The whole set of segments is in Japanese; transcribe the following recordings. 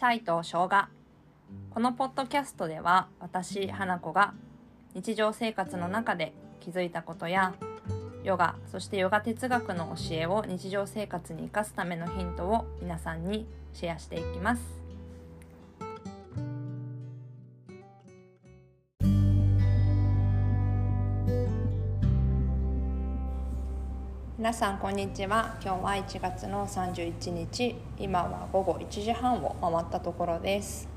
チャイと生姜このポッドキャストでは私花子が日常生活の中で気づいたことやヨガそしてヨガ哲学の教えを日常生活に生かすためのヒントを皆さんにシェアしていきます。皆さんこんにちは。今日は1月の31日。今は午後1時半を回ったところです。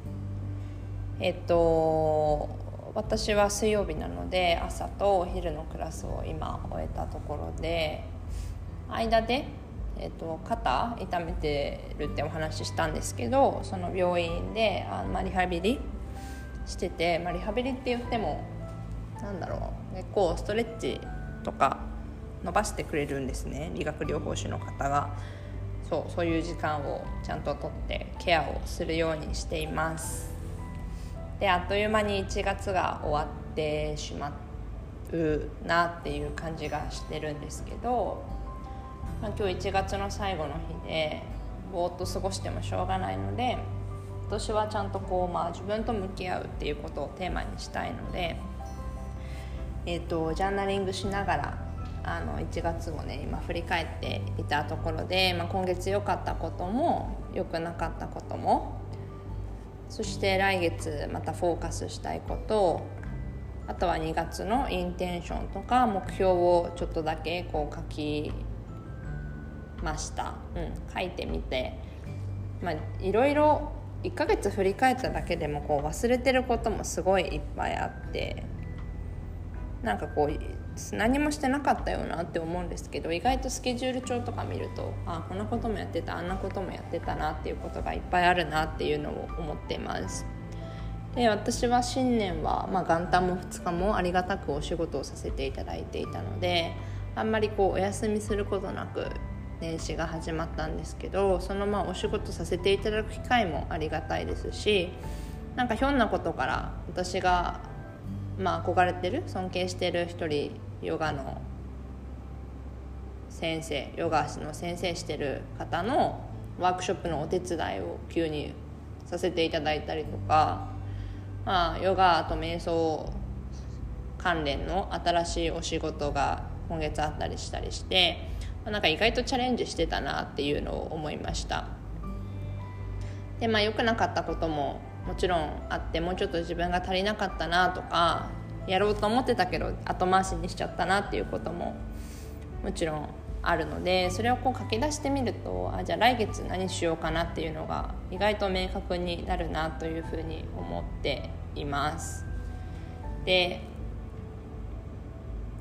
えっと私は水曜日なので朝とお昼のクラスを今終えたところで間で、えっと、肩痛めてるってお話ししたんですけどその病院であ、まあ、リハビリしてて、まあ、リハビリって言ってもなんだろう結構ストレッチとか伸ばしてくれるんですね。理学療法士の方が。そうそういう時間をちゃんととってケアをするようにしています。であっという間に1月が終わってしまうなっていう感じがしてるんですけど、まあ、今日1月の最後の日でぼーっと過ごしてもしょうがないので今年はちゃんとこう、まあ、自分と向き合うっていうことをテーマにしたいので、えーとジャーナリングしながらあの1月をね今振り返っていたところで、まあ、今月良かったことも良くなかったこともそして来月またフォーカスしたいことあとは2月のインテンションとか目標をちょっとだけこう書きました、うん、書いてみて、まあ、いろいろ1ヶ月振り返っただけでもこう忘れてることもすごいいっぱいあってなんかこう何もしてなかったよなって思うんですけど意外とスケジュール帳とか見るとあこんなこともやってたあんなこともやってたなっていうことがいっぱいあるなっていうのを思っています。で私は新年は、まあ、元旦も2日もありがたくお仕事をさせていただいていたのであんまりこうお休みすることなく年始が始まったんですけどそのまあお仕事させていただく機会もありがたいですしなんかひょんなことから私がまあ、憧れてる尊敬してる一人ヨガの先生ヨガの先生してる方のワークショップのお手伝いを急にさせていただいたりとか、まあ、ヨガと瞑想関連の新しいお仕事が今月あったりしたりして、まあ、なんか意外とチャレンジしてたなっていうのを思いました。でまあ良くなかったことももちろんあってもうちょっと自分が足りなかったなとかやろうと思ってたけど後回しにしちゃったなっていうことももちろんあるのでそれをこう書き出してみるとあじゃあ来月何しようかなっていうのが意外と明確になるなというふうに思っています。で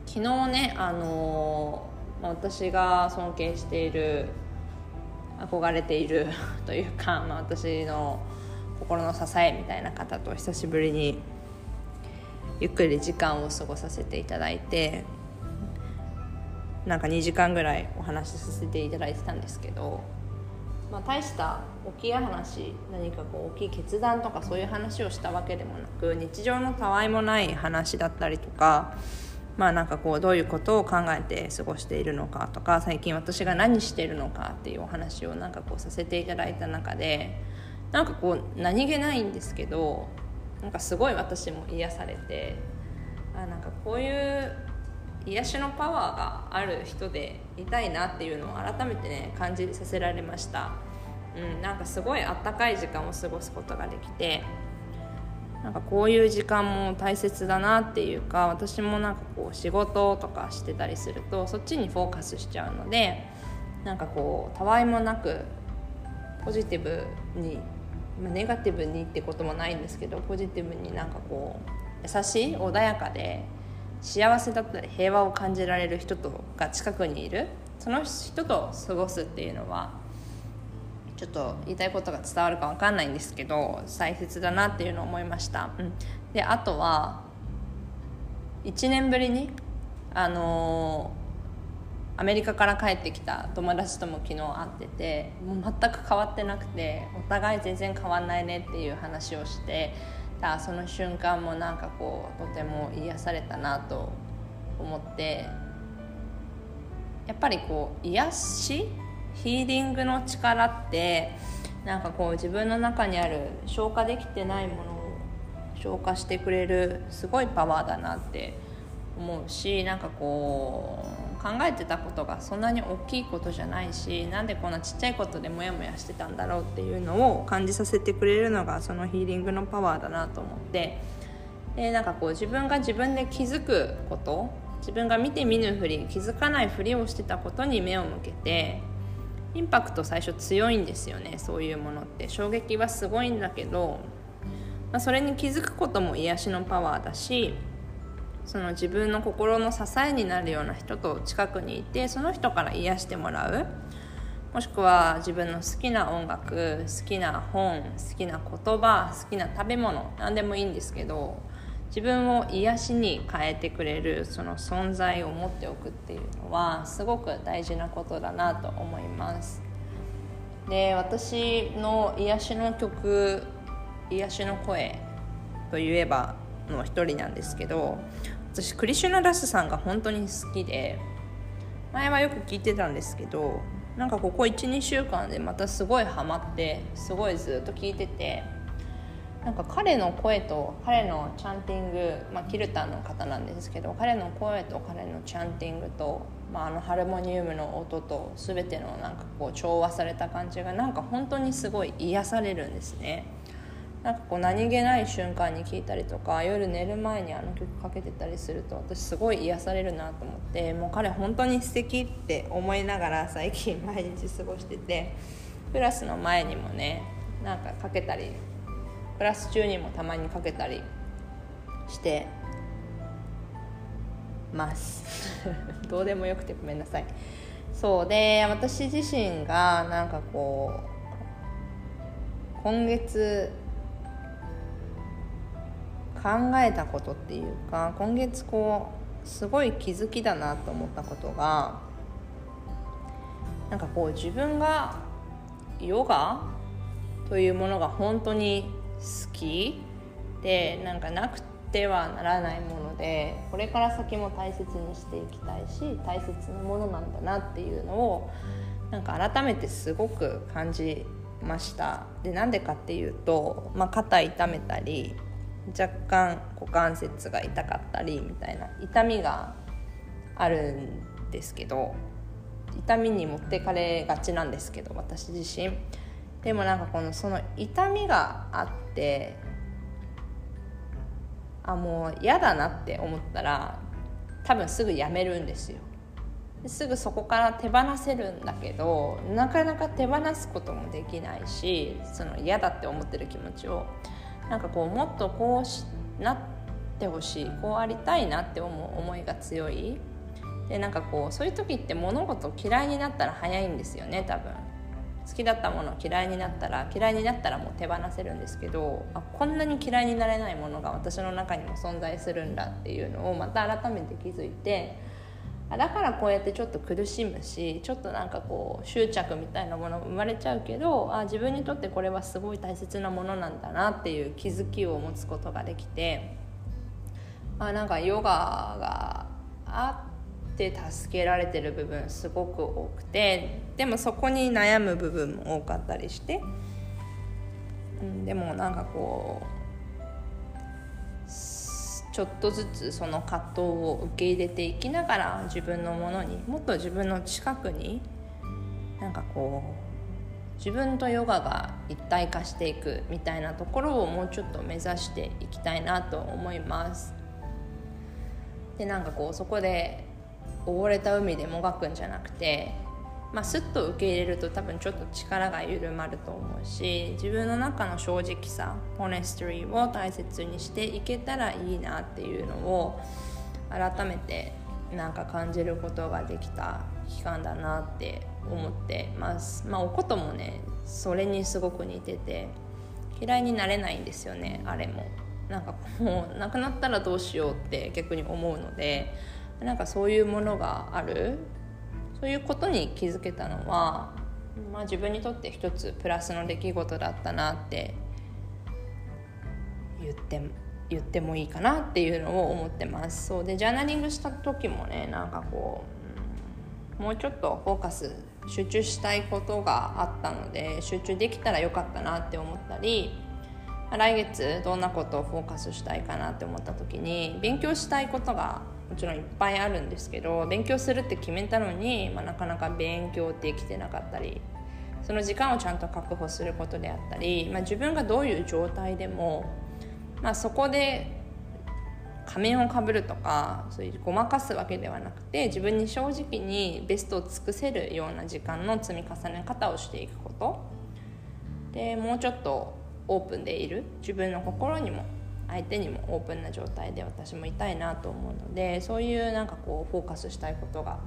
昨日ねあの私が尊敬している憧れている というか、まあ、私の心の支えみたいな方と久しぶりにゆっくり時間を過ごさせていただいてなんか2時間ぐらいお話しさせていただいてたんですけど、まあ、大した大きい話何かこう大きい決断とかそういう話をしたわけでもなく日常のたわいもない話だったりとかまあなんかこうどういうことを考えて過ごしているのかとか最近私が何してるのかっていうお話をなんかこうさせていただいた中でなんかこう何気ないんですけどなんかすごい私も癒されてあなんかこういう癒しのパワーがある人でいたいなっていうのを改めてね感じさせられました、うん、なんかすごいあったかい時間を過ごすことができてなんかこういう時間も大切だなっていうか私もなんかこう仕事とかしてたりするとそっちにフォーカスしちゃうのでなんかこうたわいもなくポジティブにまあ、ネガティブにってこともないんですけどポジティブになんかこう優しい穏やかで幸せだったり平和を感じられる人とが近くにいるその人と過ごすっていうのはちょっと言いたいことが伝わるか分かんないんですけど大切だなっていうのを思いました、うん、であとは1年ぶりにあのアメリカから帰ってきた友達とも昨日会っててもう全く変わってなくてお互い全然変わんないねっていう話をしてたその瞬間もなんかこうとても癒されたなと思ってやっぱりこう癒し？ヒーリングの力ってなんかこう自分の中にある消化できてないものを消化してくれるすごいパワーだなって思うしなんかこう考えてたことがそんなに大きいことじゃないしなんでこんなちっちゃいことでモヤモヤしてたんだろうっていうのを感じさせてくれるのがそのヒーリングのパワーだなと思って。でなんかこう自分が自分で気づくこと自分が見て見ぬふり気づかないふりをしてたことに目を向けてインパクト最初強いんですよねそういうものって。衝撃はすごいんだけど、まあ、それに気づくことも癒しのパワーだしその自分の心の支えになるような人と近くにいてその人から癒してもらう。もしくは自分の好きな音楽好きな本好きな言葉好きな食べ物何でもいいんですけど自分を癒しに変えてくれるその存在を持っておくっていうのはすごく大事なことだなと思います。で私の癒しの曲癒しの声といえばの一人なんですけど私クリシュナ・ラスさんが本当に好きで前はよく聞いてたんですけどなんかここ12週間でまたすごいハマってすごいずっと聞いててなんか彼の声と彼のチャンティング、まあ、キルタンの方なんですけど彼の声と彼のチャンティングと、まあ、あのハルモニウムの音と全てのなんかこう調和された感じがなんか本当にすごい癒されるんですね。なんかこう何気ない瞬間に聞いたりとか夜寝る前にあの曲かけてたりすると私すごい癒されるなと思ってもう彼本当に素敵って思いながら最近毎日過ごしててクラスの前にもねなんかかけたりクラス中にもたまにかけたりしてます。どうでもよくてごめんなさい。そうで私自身がなんかこう今月考えたことっていうか今月こうすごい気づきだなと思ったことがなんかこう自分がヨガというものが本当に好きでなんかなくてはならないものでこれから先も大切にしていきたいし大切なものなんだなっていうのをなんか改めてすごく感じました。でなんでかっていうと、まあ、肩痛めたり若干股関節が痛かったりみたいな痛みがあるんですけど痛みに持ってかれがちなんですけど私自身。でもなんかこのその痛みがあってあもう嫌だなって思ったら多分すぐやめるんですよ。すぐそこから手放せるんだけどなかなか手放すこともできないしその嫌だって思ってる気持ちをなんかこうもっとこうしなってほしいこうありたいなって思う思いが強い。でなんかこうそういう時って物事嫌いになったら早いんですよね多分。好きだったもの嫌いになったら嫌いになったらもう手放せるんですけどあこんなに嫌いになれないものが私の中にも存在するんだっていうのをまた改めて気づいてだからこうやってちょっと苦しむしちょっとなんかこう執着みたいなものも生まれちゃうけどあ自分にとってこれはすごい大切なものなんだなっていう気づきを持つことができてあなんかヨガがあって助けられてる部分すごく多くてでもそこに悩む部分も多かったりして、うん、でもなんかこうちょっとずつその葛藤を受け入れていきながら自分のものにもっと自分の近くになんかこう自分とヨガが一体化していくみたいなところをもうちょっと目指していきたいなと思います。でなんかこうそこで溺れた海でもがくんじゃなくてまあ、スッと受け入れると多分ちょっと力が緩まると思うし自分の中の正直さホネストリーを大切にしていけたらいいなっていうのを改めてなんか感じることができた期間だなって思ってます。まあ、おこともねそれにすごく似てて嫌いになれないんですよねあれも。なんかもうなくなったらどうしようって逆に思うのでなんかそういうものがあるそういうことに気づけたのは、まあ、自分にとって一つプラスの出来事だったなって言って言ってもいいかなっていうのを思ってます。そう。でジャーナリングした時もねなんかこう、もうちょっとフォーカス集中したいことがあったので集中できたらよかったなって思ったり来月どんなことをフォーカスしたいかなって思った時に勉強したいことがもちろんいっぱいあるんですけど勉強するって決めたのに、まあ、なかなか勉強できてなかったりその時間をちゃんと確保することであったり、まあ、自分がどういう状態でも、まあ、そこで仮面をかぶるとかそういうごまかすわけではなくて自分に正直にベストを尽くせるような時間の積み重ね方をしていくこと。でもうちょっとオープンでいる自分の心にも相手にもオープンな状態で私もいたいなと思うのでそういうなんかこうフォーカスしたいことが、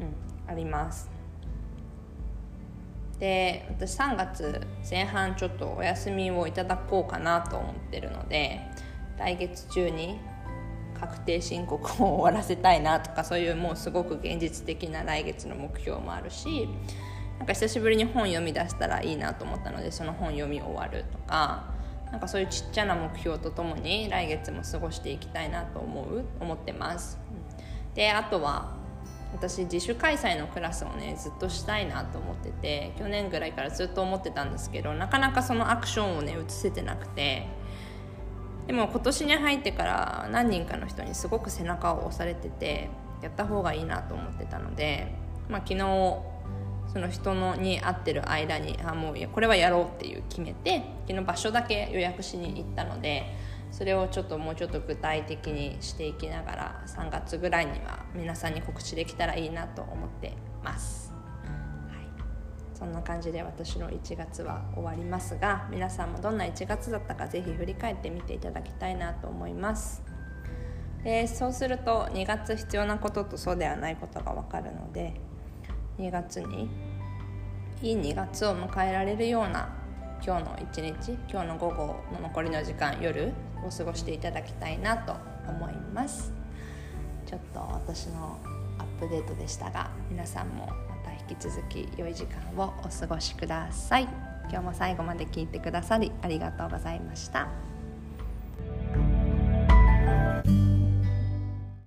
うん、あります。で私3月前半ちょっとお休みをいただこうかなと思ってるので来月中に確定申告を終わらせたいなとかそういうもうすごく現実的な来月の目標もあるしなんか久しぶりに本読み出したらいいなと思ったのでその本読み終わるとかなんかそういうちっちゃな目標とともに来月も過ごしていきたいなと思う思ってます。であとは私自主開催のクラスをねずっとしたいなと思ってて去年ぐらいからずっと思ってたんですけどなかなかそのアクションをね移せてなくてでも今年に入ってから何人かの人にすごく背中を押されててやった方がいいなと思ってたので、まあ、昨日その人のに会ってる間にあもうこれはやろうっていう決めて昨日場所だけ予約しに行ったのでそれをちょっともうちょっと具体的にしていきながら3月ぐらいには皆さんに告知できたらいいなと思ってます。そんな感じで私の1月は終わりますが皆さんもどんな1月だったかぜひ振り返ってみていただきたいなと思いますでそうすると2月必要なこととそうではないことが分かるので2月にいい2月を迎えられるような今日の一日今日の午後の残りの時間夜を過ごしていただきたいなと思いますちょっと私のアップデートでしたが皆さんもまた引き続き良い時間をお過ごしください今日も最後まで聞いてくださりありがとうございました。